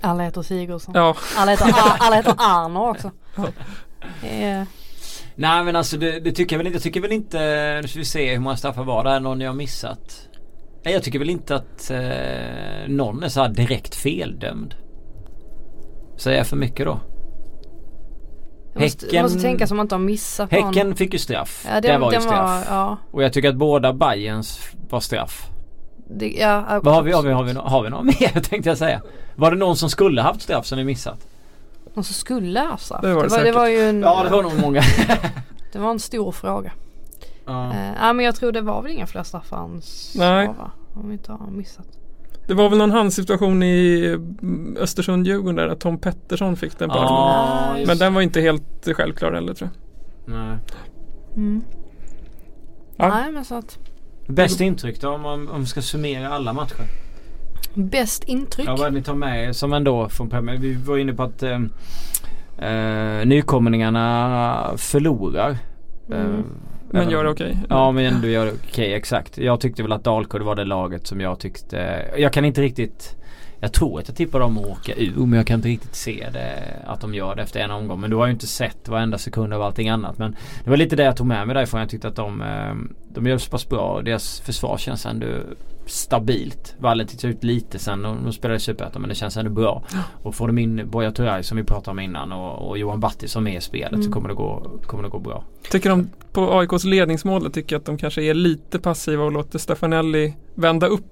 Alla heter Sigurdsson. Ja, Alla heter, alla heter Arnor också. Ja. Eh, Nej men alltså det, det tycker jag väl inte. Jag tycker väl inte, nu ska vi se hur många straffar var det. Är någon jag har missat? Nej jag tycker väl inte att eh, någon är så här direkt feldömd. Säger jag för mycket då? jag, måste, Häcken- jag måste tänka som att de missar på Häcken fick ju straff. Ja, det den, var ju straff. Var, ja, Och jag tycker att båda Bayerns var straff. det, ja, Vad har vi, har vi, har vi, har vi några mer tänkte jag säga? Var det någon som skulle haft straff som vi missat? Någon som skulle ha straff. Det var det det, var, det var ju en, Ja det var nog många. det var en stor fråga. Ja. Eh, ja men jag tror det var väl inga fler straffar än så, Nej. va? Om vi inte har missat. det var väl någon handsituation i mm, Östersund-Djurgården där att Tom Pettersson fick den på just Men den var inte helt självklar heller tror jag. Nej. Mm. Ja. Nej men så att Bäst intryck då om man, om vi ska summera alla matcher? bäst intryck. Ja vad ni tar med er som ändå från Premier? Vi var inne på att eh, eh, nykomlingarna förlorar. Mm. Eh, Men gör det okej. Ja men ändå gör det okej exakt. Jag tyckte väl att Dalkurd var det laget som jag tyckte. Jag kan inte riktigt. Jag tror att jag tippar dem att åka ur men jag kan inte riktigt se det att de gör det efter en omgång. Men du har ju inte sett varenda sekund av allting annat. Men det var lite det jag tog med mig därifrån. Jag tyckte att de, eh, de gör så pass bra. Deras försvar känns ändå stabilt. Vallen tittar ut lite sen och de spelar i Superettan men det känns ändå bra. Och får de in Boja Turay som vi pratade om innan och, och Johan Batti som är i spelet så Mm. kommer det, gå, kommer det gå bra. Tycker de på AIKs ledningsmål tycker jag att de kanske är lite passiva och låter Stefanelli vända upp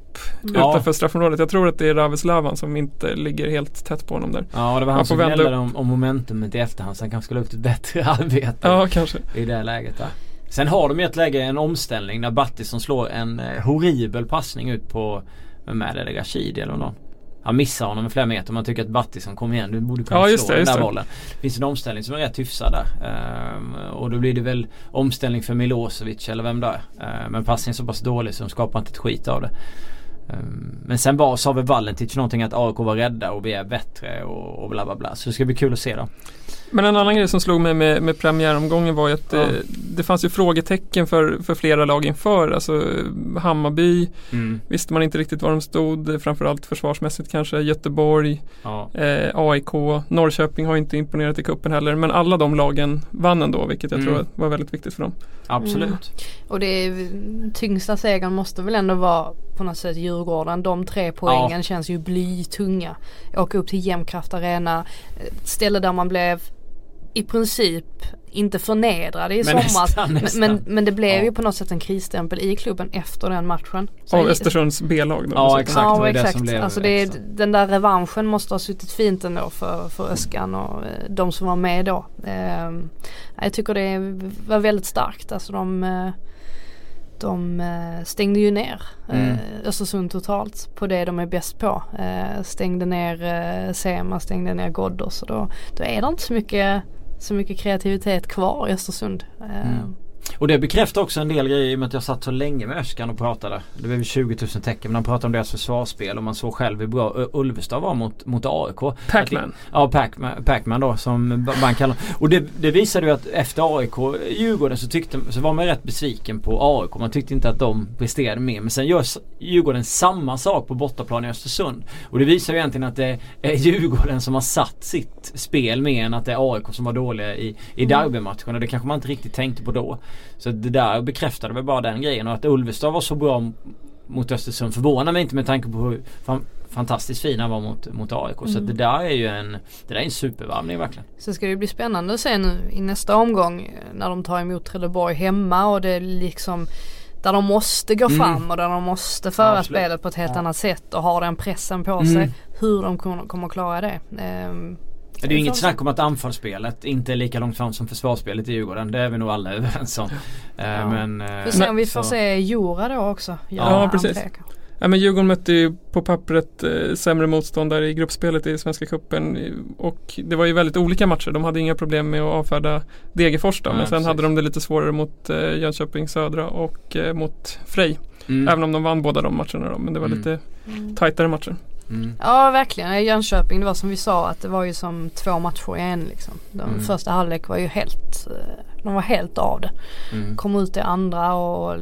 Mm. Ja. utanför straffområdet. Jag tror att det är Raveslavan som inte ligger helt tätt på honom där. Ja det var han Han som vända gnällde om, om momentumet i efterhand. Så han kanske skulle ha gjort ett bättre arbete Ja, kanske. i det läget där. Sen har de i ett läge en omställning när Battisson slår en eh, horribel passning ut på, vem är det, Rashidi eller någon? Han missar honom med flera meter. Man tycker att Battisson, kom igen du borde kunna Ja, slå det, den där det. bollen. Det finns en omställning som är rätt hyfsad där. Ehm, och då blir det väl omställning för Milosevic eller vem det är. Ehm, men passningen är så pass dålig så de skapar inte ett skit av det. Ehm, men sen var, sa väl Valentic någonting att AIK var rädda och vi är bättre och, och bla bla bla. Så det ska bli kul att se då. Men en annan grej som slog mig med, med premiäromgången var ju att Ja. eh, det fanns ju frågetecken för, för flera lag inför. Alltså Hammarby visste man inte riktigt var de stod. Framförallt försvarsmässigt kanske. Göteborg, Ja. eh, AIK, Norrköping har inte imponerat i kuppen heller. Men alla de lagen vann ändå vilket jag Mm. tror var väldigt viktigt för dem. Absolut. Och det är, tyngsta segern måste väl ändå vara på något sätt Djurgården. De tre poängen känns ju blytunga. Åka upp till Jämkraft Arena. Ställe där man blev i princip inte förnedrade i Men somras. nästan, Men, nästan. men, men det blev Ja. ju på något sätt en krisstämpel i klubben efter den matchen. Så- Av Östersunds B-lag då. Ja, exakt. var Ja ju det exakt. som blev alltså det är, den där revanschen måste ha suttit fint ändå för, för Öskan och eh, de som var med då. Ehm, jag tycker det var väldigt starkt. Alltså de, eh, de eh, stängde ju ner Mm. eh, Östersund totalt på det de är bäst på. Eh, stängde ner Sema, stängde ner Ghoddos och då, då är det inte så mycket, så mycket kreativitet kvar i Östersund. Mm. Och det bekräftar också en del grejer i och med att jag satt så länge med Öskan och pratade. Det blev ju 20 000 tecken men han pratade om deras försvarsspel och man såg själv hur bra Ulvestad var mot, mot AIK. Pacman. Ja, Pacman, Pacman då som man kallar Och det, det visade ju att efter AIK Djurgården så, tyckte, så var man rätt besviken på AIK. Man tyckte inte att de presterade mer. Men sen gör Djurgården samma sak på bortaplan i Östersund. Och det visar ju egentligen att det är Djurgården som har satt sitt spel mer än att det är AIK som var dåliga i, i derbymatchen. Och det kanske man inte riktigt tänkte på då. Så det där bekräftade väl bara den grejen. Och att Ulvestad var så bra mot Östersund förvånar mig inte med tanke på hur fan, fantastiskt fin han var mot, mot AIK. Så Mm. det där är ju en, det där är en supervarvning verkligen. Så ska det bli spännande att se nu i nästa omgång eh, när de tar emot Trelleborg hemma och det är liksom där de måste gå Mm. fram och där de måste föra Absolut. spelet på ett helt Ja. annat sätt och ha den pressen på Mm. sig. Hur de kommer, kommer klara det. Ehm, Det är ju inget snack om att anfallsspelet inte är lika långt fram som försvarsspelet i Djurgården. Det är vi nog alla överens om. Eh, Ja. Men, eh, får se om vi så- får se Jura då också. Ja, precis. entré. Ja, men Djurgården mötte ju på pappret eh, sämre motståndare i gruppspelet i Svenska Cupen och det var ju väldigt olika matcher. De hade inga problem med att avfärda Degerfors då, Nej, men sen precis. hade de det lite svårare mot eh, Jönköping Södra och eh, mot Frej. Mm. Även om de vann båda de matcherna då, men det var Mm. lite Mm. tajtare matcher. Mm. Ja verkligen, I Jönköping det var som vi sa att det var ju som två matcher i en liksom. Den Mm. första halvlek var ju helt, eh, de var helt av det. Mm. Kom ut i andra och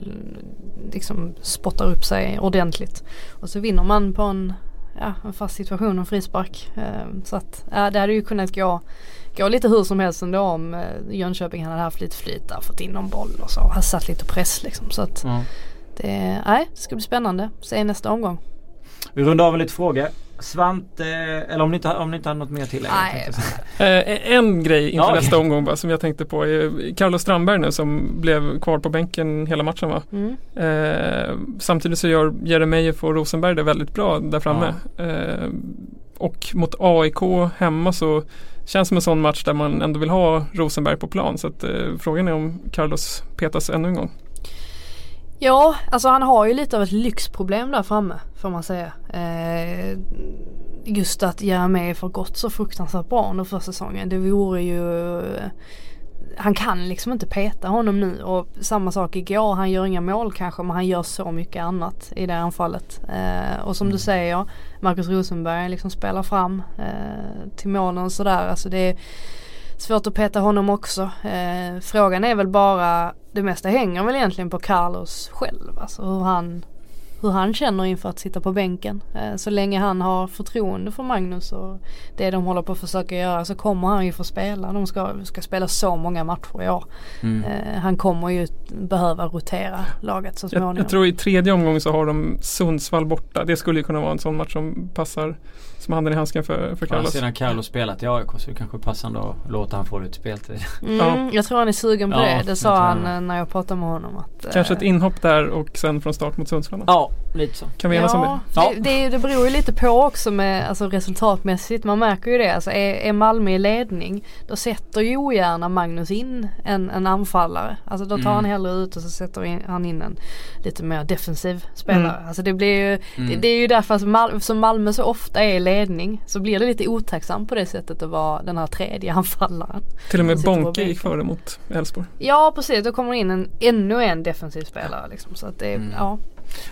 liksom spottar upp sig ordentligt. Och så vinner man på en, ja, en fast situation, en frispark. Eh, Så att ja, det hade ju kunnat gå, gå lite hur som helst ändå om eh, Jönköping hade haft lite flyt där, fått in någon boll och så. Hade satt lite press liksom. Så att det, nej, det ska bli spännande. Se nästa omgång. Vi rundar av med lite frågor. Svante, eller om ni inte, har- om ni inte har något mer till Nej. Eh, en grej inför Ja. nästa omgång bara, som jag tänkte på är Carlos Strandberg nu som blev kvar på bänken hela matchen va? Mm. Eh, samtidigt så gör Jeremejeff och Rosenberg det väldigt bra där framme. Eh, och mot AIK hemma så känns det som en sån match där man ändå vill ha Rosenberg på plan. Så att, eh, frågan är om Carlos petas ännu en gång. Ja, alltså han har ju lite av ett lyxproblem där framme får man säga. Eh, just att Jeremejeff har gått så fruktansvärt bra under första säsongen. Det vore ju han kan liksom inte peta honom nu och samma sak igår. Han gör inga mål kanske men han gör så mycket annat i det anfallet. Eh, och som du säger Marcus Rosenberg liksom spelar fram eh, till målen och sådär. Alltså det är svårt att peta honom också. Eh, frågan är väl bara, det mesta hänger väl egentligen på Carlos själv. Alltså hur han, hur han känner inför att sitta på bänken. Eh, så länge han har förtroende för Magnus och det de håller på att försöka göra så kommer han ju få spela. De ska, ska spela så många matcher i år. Mm. Eh, han kommer ju behöva rotera laget så Jag, småningom. jag tror i tredje omgången så har de Sundsvall borta. Det skulle ju kunna vara en sån match som passar som handen i handsken för, för Carlos. Carlos. Sedan Carlos spelat i AIK så är det kanske passande att låta han få lite speltid. Mm, Ja. Jag tror han är sugen på Ja, det. Det sa han eh, när jag pratade med honom. Att, Kanske eh, ett inhopp där och sen från start mot Sundsvall. Ja, lite så. Kan vi enas om det? Ja. Det, det, det beror ju lite på också med alltså, resultatmässigt. Man märker ju det. Alltså, är, är Malmö i ledning då sätter ju ogärna Magnus in en, en anfallare. Alltså då tar Mm. han hellre ut och så sätter in, han in en lite mer defensiv spelare. Mm. Alltså det blir ju, det, Mm. det är ju därför att Mal, som Malmö så ofta är i ledning så blir det lite otacksamt på det sättet att vara den här tredje anfallaren. Till och med Bonke gick före mot Elfsborg. Ja precis, då kommer in en, ännu en defensiv spelare liksom. Så att det, Mm. ja.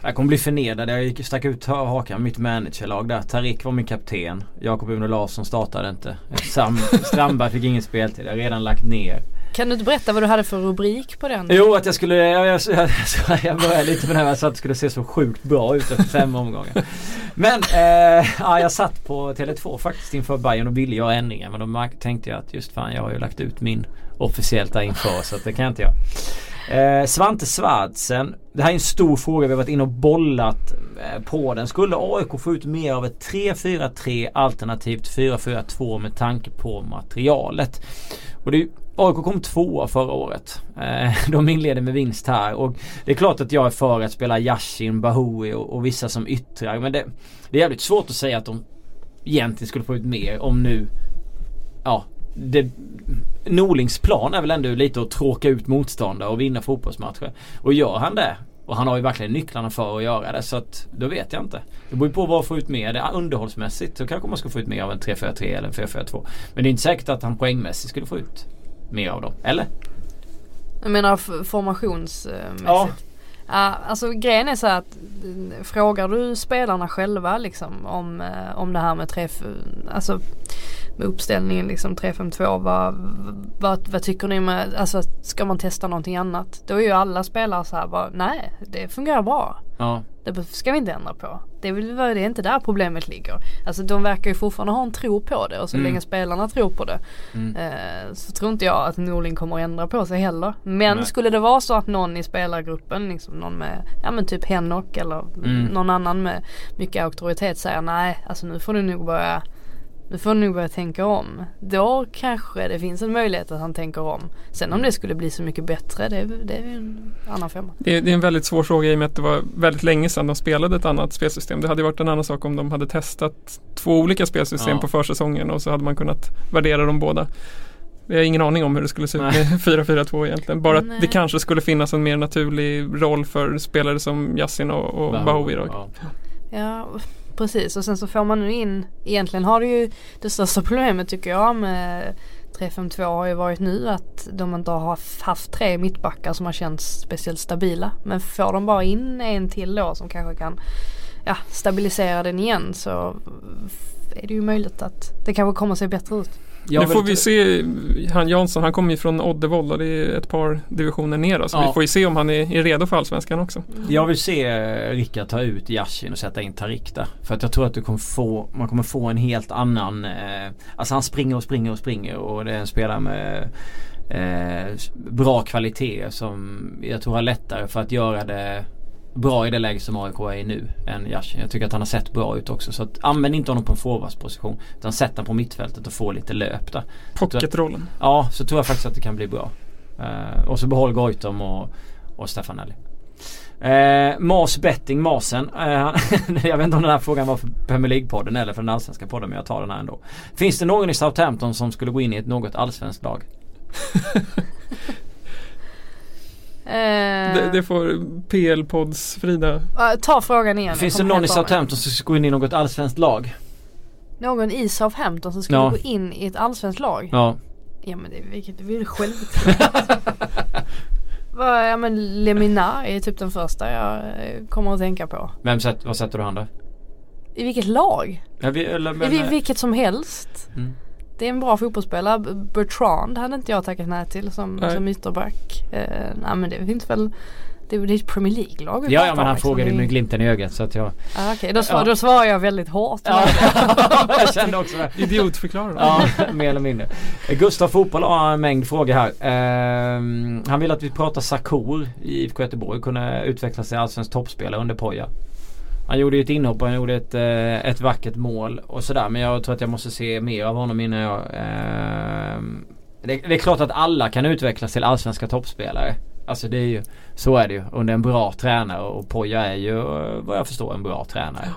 Jag kommer bli förnedrad. Jag stack ut hakan mitt managerlag där. Tarik var min kapten. Jakob Uno Larsson startade inte. Sam Strandberg fick ingen speltid. Jag har redan lagt ner. Kan du inte berätta vad du hade för rubrik på den? Jo att jag skulle, jag, jag, jag, jag började lite med det här med att det skulle se så sjukt bra ut efter fem omgångar. Men eh, ja, jag satt på Tele2 faktiskt inför Bayern och ville göra ändringar. Men då tänkte jag att just fan jag har ju lagt ut min officiellt där inför så att det kan jag inte göra. Eh, Svante Svardsen. Det här är en stor fråga. Vi har varit inne och bollat eh, på den. Skulle AIK få ut mer av ett 3-4-3 alternativt 4-4-2 med tanke på materialet? Och det AIK kom tvåa förra året. Eh, de inleder med vinst här och det är klart att jag är för att spela Yashin, Bahoui och, och vissa som yttrar. Men det, det är jävligt svårt att säga att de egentligen skulle få ut mer om nu Ja det, Norlings plan är väl ändå lite att tråka ut motståndare och vinna fotbollsmatcher. Och gör han det och han har ju verkligen nycklarna för att göra det så att då vet jag inte. Det beror ju på vad man får ut mer. Det är underhållsmässigt så kanske man ska få ut mer av en 3-4-3 eller en 4-4-2. Men det är inte säkert att han poängmässigt skulle få ut mer av dem. Eller? Jag menar formationsmässigt. Ja. Ja, alltså grejen är så här att eh, frågar du spelarna själva liksom om, eh, om det här med träff, alltså med uppställningen liksom 3-5-2 vad, vad, vad tycker ni med, alltså ska man testa någonting annat? Då är ju alla spelare så här bara nej det fungerar bra. Ja. Det ska vi inte ändra på. Det är, väl, det är inte där problemet ligger. Alltså de verkar ju fortfarande ha en tro på det och så Mm. länge spelarna tror på det Mm. eh, så tror inte jag att Norling kommer att ändra på sig heller. Men Nej. skulle det vara så att någon i spelargruppen, liksom någon med, ja men typ Henok eller Mm. någon annan med mycket auktoritet säger nej, alltså nu får du nog börja nu får du nog börja tänka om. Då kanske det finns en möjlighet att han tänker om. Sen om det skulle bli så mycket bättre, det, det är en annan femma. Det, det, är en väldigt svår fråga i och med att det var väldigt länge sedan de spelade ett annat spelsystem. Det hade varit en annan sak om de hade testat två olika spelsystem ja. på försäsongen och så hade man kunnat värdera dem båda. Jag har ingen aning om hur det skulle se ut med 4-4-2 egentligen. Bara Nej. att det kanske skulle finnas en mer naturlig roll för spelare som Yassin och, och Bahoui. Ja. ja, precis. Och sen så får man nu in, egentligen har det ju det största problemet tycker jag med 3-5-2 har ju varit nu att de inte har haft tre mittbackar som har känts speciellt stabila. Men får de bara in en till då som kanske kan ja, stabilisera den igen så är det ju möjligt att det kanske kommer att se bättre ut. Nu får vi se, han Jansson han kommer ju från Oddevold och det är ett par divisioner ner så ja. vi får ju se om han är, är redo för Allsvenskan också. Jag vill se Rickard ta ut Yashin och sätta in Tarik där. För att jag tror att du kommer få, man kommer få en helt annan, eh, alltså han springer och springer och springer och det är en spelare med eh, bra kvalitet som jag tror har lättare för att göra det bra i det läge som AIK är i nu än Yashin. Jag tycker att han har sett bra ut också. Så att, använd inte honom på en forwardsposition. Utan sätt honom på mittfältet och få lite löp där. Pocketrollen. Ja, så tror jag faktiskt att det kan bli bra. Uh, och så behåll Goitom och, och Stefanelli. Eh, Mas Betting, Masen. Eh, jag vet inte om den här frågan var för Premier League-podden eller för den allsvenska podden men jag tar den här ändå. Finns det någon i Southampton som skulle gå in i ett något allsvenskt lag? Eh, det, det, får PL-pods Frida. ta frågan igen. Finns det någon i Southampton som ska gå in i något allsvenskt lag? Någon i Southampton som skulle ja. gå in i ett allsvenskt lag? Ja. Ja men det, vilket, det är självklart. ja men Leminar är typ den första jag eh, kommer att tänka på. Vem sätt, vad sätter du han där? I vilket lag? Ja, vi, eller, men, I vilket som helst. Mm. Det är en bra fotbollsspelare. Bertrand hade inte jag tackat nej till som, som ytterback. Eh, nej men det finns väl det är ett Premier League-lag Ja, ja men han liksom. frågade med glimten i ögat så att jag ah, Okej okay. då, svar, ja. då svarar jag väldigt hårt ja. Jag kände också det Idiotförklarar Ja mer eller mindre Gustav Fotboll har en mängd frågor här uh, Han vill att vi pratar Sakor i IFK Göteborg Kunna utveckla sig allsvensk toppspelare under Poja han gjorde ju ett inhopp och han gjorde ett, eh, ett vackert mål och sådär. Men jag tror att jag måste se mer av honom innan jag... Eh, det, det, är klart att alla kan utvecklas till allsvenska toppspelare. Alltså det är ju, så är det ju under en bra tränare och Poja är ju vad jag förstår en bra tränare.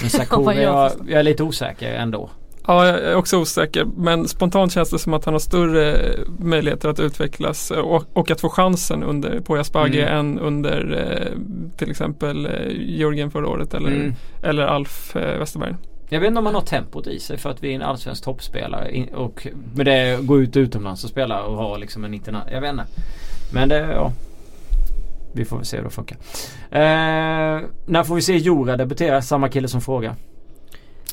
Men Sakura, jag, jag är lite osäker ändå. Ja, jag är också osäker. Men spontant känns det som att han har större möjligheter att utvecklas och, och att få chansen under Poya Spagge mm. än under eh, till exempel eh, Jörgen förra året eller, mm. eller Alf eh, Westerberg. Jag vet inte om han har tempot i sig för att vi är en allsvensk toppspelare och med det gå ut utomlands och spela och ha liksom en internat. Jag vet inte. Men det, ja. Vi får väl se hur det funkar. Eh, när får vi se Jora debutera? Samma kille som frågar.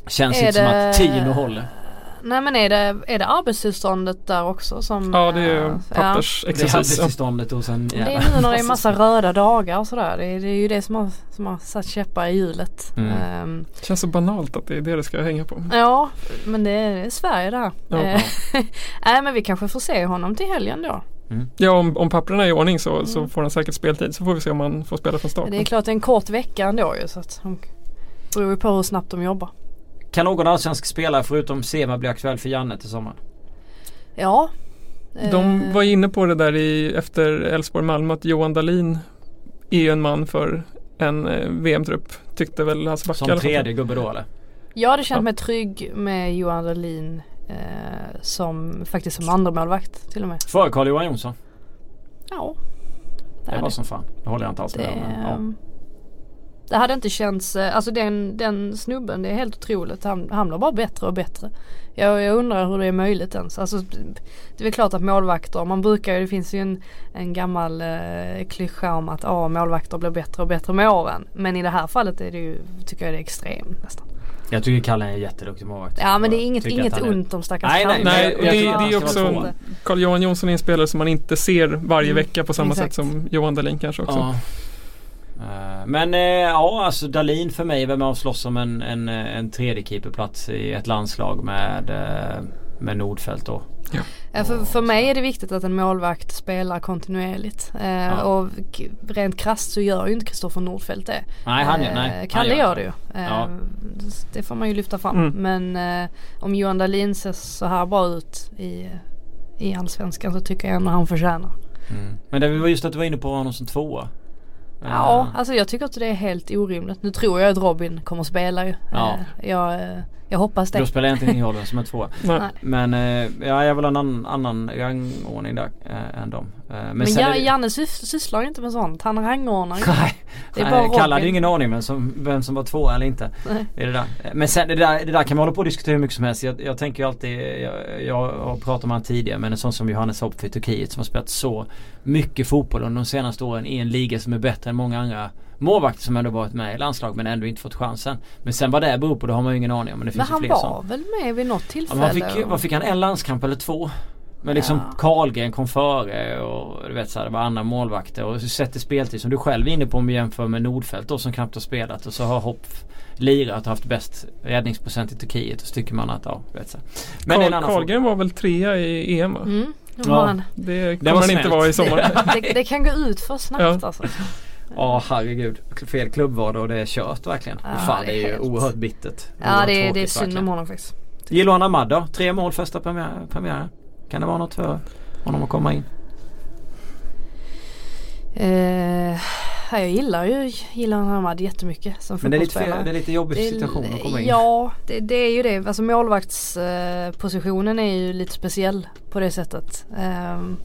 Känns är inte det... som att Tino håller. Nej men är det, är det arbetstillståndet där också som Ja det är pappersexercis. Ja. Det är arbetstillståndet Det är nu när det är massa röda dagar och sådär. Det är, det är ju det som har, som har satt käppar i hjulet. Mm. Um, Känns så banalt att det är det det ska hänga på. Ja men det är, det är Sverige där. Ja. Eh, nej men vi kanske får se honom till helgen då. Mm. Ja om, om papperna är i ordning så, mm. så får han säkert speltid så får vi se om han får spela från start. Det är klart det är en kort vecka ändå ju så att det beror på hur snabbt de jobbar. Kan någon allsvensk spelare förutom Sema bli aktuell för Janne till sommaren? Ja. De eh. var inne på det där i, efter Elfsborg-Malmö att Johan Dahlin är en man för en eh, VM-trupp. Tyckte väl Hasse Backe. Som tredje gubbe då eller? Jag hade känt ja. mig trygg med Johan Dahlin eh, som faktiskt som andra målvakt till och med. Före Carl-Johan Jonsson? Ja. Det, det var som fan. Det håller jag inte alls med om. Ja. Det hade inte känts, eh, alltså den, den snubben det är helt otroligt. Han, han blir bara bättre och bättre. Jag, jag undrar hur det är möjligt ens. Alltså, det är väl klart att målvakter, man brukar det finns ju en, en gammal eh, klyscha om att oh, målvakter blir bättre och bättre med åren. Men i det här fallet är det ju, tycker jag det är extremt nästan. Jag tycker Kalle är en jätteduktig målvakt. Ja men det är inget, inget är... ont om stackars Nej, nej, nej det, det, är också Carl-Johan Jonsson är en spelare som man inte ser varje mm, vecka på samma exakt. sätt som Johan Dahlin kanske också. Ja. Eh, men eh, ja alltså Dalin för mig väl med och slåss om en, en, en tredje keeperplats i ett landslag med, eh, med Nordfält då. Ja. Ja, för, för mig är det viktigt att en målvakt spelar kontinuerligt. Eh, Ja. Och rent krasst så gör ju inte Kristoffer Nordfeldt det. Nej han gör, Eh, nej. Kalle han gör det ju. Eh, Ja. Det får man ju lyfta fram. Mm. Men eh, om Johan Dahlin ser så här bra ut i, i Allsvenskan så tycker jag ändå han förtjänar. Mm. Men det var just att du var inne på honom som tvåa. Ja, alltså jag tycker att det är helt orimligt. Nu tror jag att Robin kommer att spela ju. Ja. Eh, Jag, eh, jag hoppas Då det. spelar jag inte ingen roll vem som är. Nej. Men eh, ja, jag vill ha en annan, annan rangordning där eh, än dem. Eh, men Men Ja- det- Janne sys- sysslar ju inte med sånt. Han rangordnar ju. Nej, Det är bara Kalle hade ju ingen aning vem som, vem som var tvåa eller inte. Nej. Det är det, där. Men sen det där, det där kan man hålla på och diskutera hur mycket som helst. Jag, jag tänker ju alltid, jag, jag har pratat om han tidigare men en sån som Johannes Hopp för Turkiet som har spelat så mycket fotboll under de senaste åren i en liga som är bättre än många andra målvakter som ändå varit med i landslag men ändå inte fått chansen. Men sen vad det beror på det har man ju ingen aning om. Men det Men finns ju han fler var som. väl med vid något Ja, tillfälle? men vad, fick, vad fick han? En landskamp eller två? Men liksom Ja. Karlgren kom före och du vet så här, det var andra målvakter och sätter speltid som du själv är inne på om vi jämför med Nordfeldt då som knappt har spelat och så har Hopp lirat och haft bäst räddningsprocent i Turkiet och så tycker man att ja, du vet så. här. Men det är en Carl, annan fråga. Carlgren var väl trea i EM va? Mm, det Ja. Det kommer han inte vara i sommar. Det, det kan gå ut för snabbt Ja. alltså. Ja herregud. Fel klubb var det och det är kört verkligen. Ja, Fan det är, det är ju helt- oerhört bittert. Ja det, är- det är synd om honom faktiskt. Jiloan Ahmad då? Tre mål första premiär- premiären. Kan det vara något för honom att komma in? Ja, jag gillar ju Jilan Hamad jättemycket som Men det är lite, fel, det är lite jobbig situation att komma in. Ja, det, det är ju det. Alltså målvaktspositionen är ju lite speciell på det sättet. Ehm,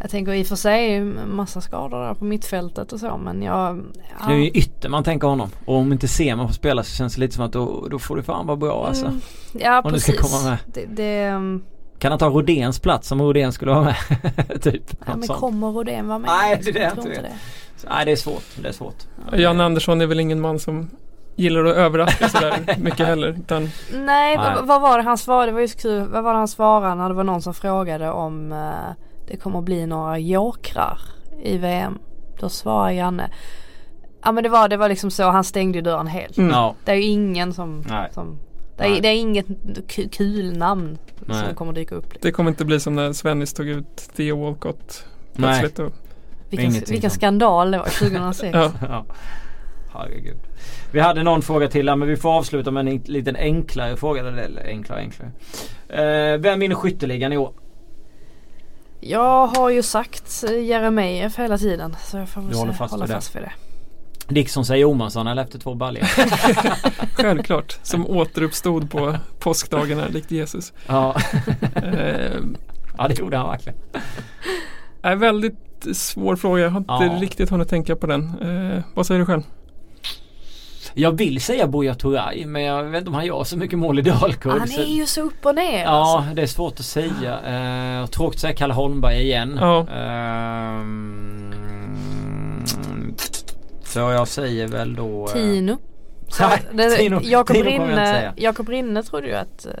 jag tänker i och för sig massa skador där på mittfältet och så men jag... Ja. Det är ju ytter man tänker honom. Och om inte ser man får spela så känns det lite som att då, då får det fan vara bra alltså. Mm, ja Om du ska precis. komma med. Det, det, ehm, Kan han ta Rodéns plats om Rodén skulle vara med? typ. ja, men sånt. kommer Rodén vara med? Nej, det är det jag inte det. Så, Nej det är svårt. Det är svårt. Jan Andersson är väl ingen man som gillar att överraska sådär mycket heller. Utan Nej, Nej. Vad, vad var det han svarade? Det var ju så kul. Vad var det han svarade när det var någon som frågade om eh, det kommer bli några jokrar i VM? Då svarade Janne. Ja men det var, det var liksom så, han stängde ju dörren helt. Mm. Det är ju ingen som, Nej. som det, är, Nej. det är inget ku- kul namn Nej. som kommer dyka upp. det kommer inte bli som när Svennis tog ut Theo Walcott Nej. plötsligt. Och, Vilken, vilken skandal det var 2006. ja. ja. Herregud. Vi hade någon fråga till här men vi får avsluta med en en- liten enklare fråga. Eller enklare enklare. Eh, vem vinner skytteligan i år? Jag har ju sagt Jeremejeff hela tiden så jag får väl Du håller fast hålla fast vid det. Dickson säger Jomansson eller efter två baljor. Självklart. Som återuppstod på påskdagen här likt Jesus. ja. Eh, ja det gjorde han verkligen. är väldigt svår fråga. Jag har inte Ja. riktigt hunnit tänka på den. Eh, vad säger du själv? Jag vill säga Buya Turay men jag vet inte om han gör så mycket mål i Dalkurd. Han är ju så upp och ner Ja alltså. det är svårt att säga. Eh, tråkigt att säga Kalle Holmberg igen. Ja. Ehm, så jag säger väl då eh, Tino. Nej, Tino- Jakob jag inte Rinne. Jakob Rinne trodde ju att uh,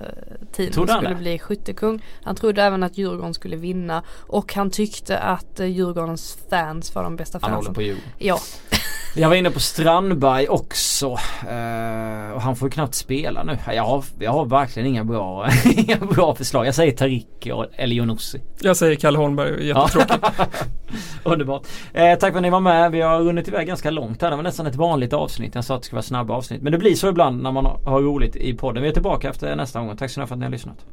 Tino skulle det? bli skyttekung. Han trodde även att Djurgården skulle vinna och han tyckte att uh, Djurgårdens fans var de bästa Han håller fansen. på Djurgården. Ja, Jag var inne på Strandberg också. eh, och han får ju knappt spela nu. Jag har, jag har verkligen inga bra, inga bra förslag. Jag säger Tarik och- eller Johnossi. Jag säger Kalle Holmberg, jättetråkigt. Underbart. Eh, tack för att ni var med. Vi har runnit iväg ganska långt här. Det var nästan ett vanligt avsnitt. Jag sa att det skulle vara snabba avsnitt. Men det blir så ibland när man har roligt i podden. Vi är tillbaka efter nästa gång. Tack så mycket för att ni har lyssnat.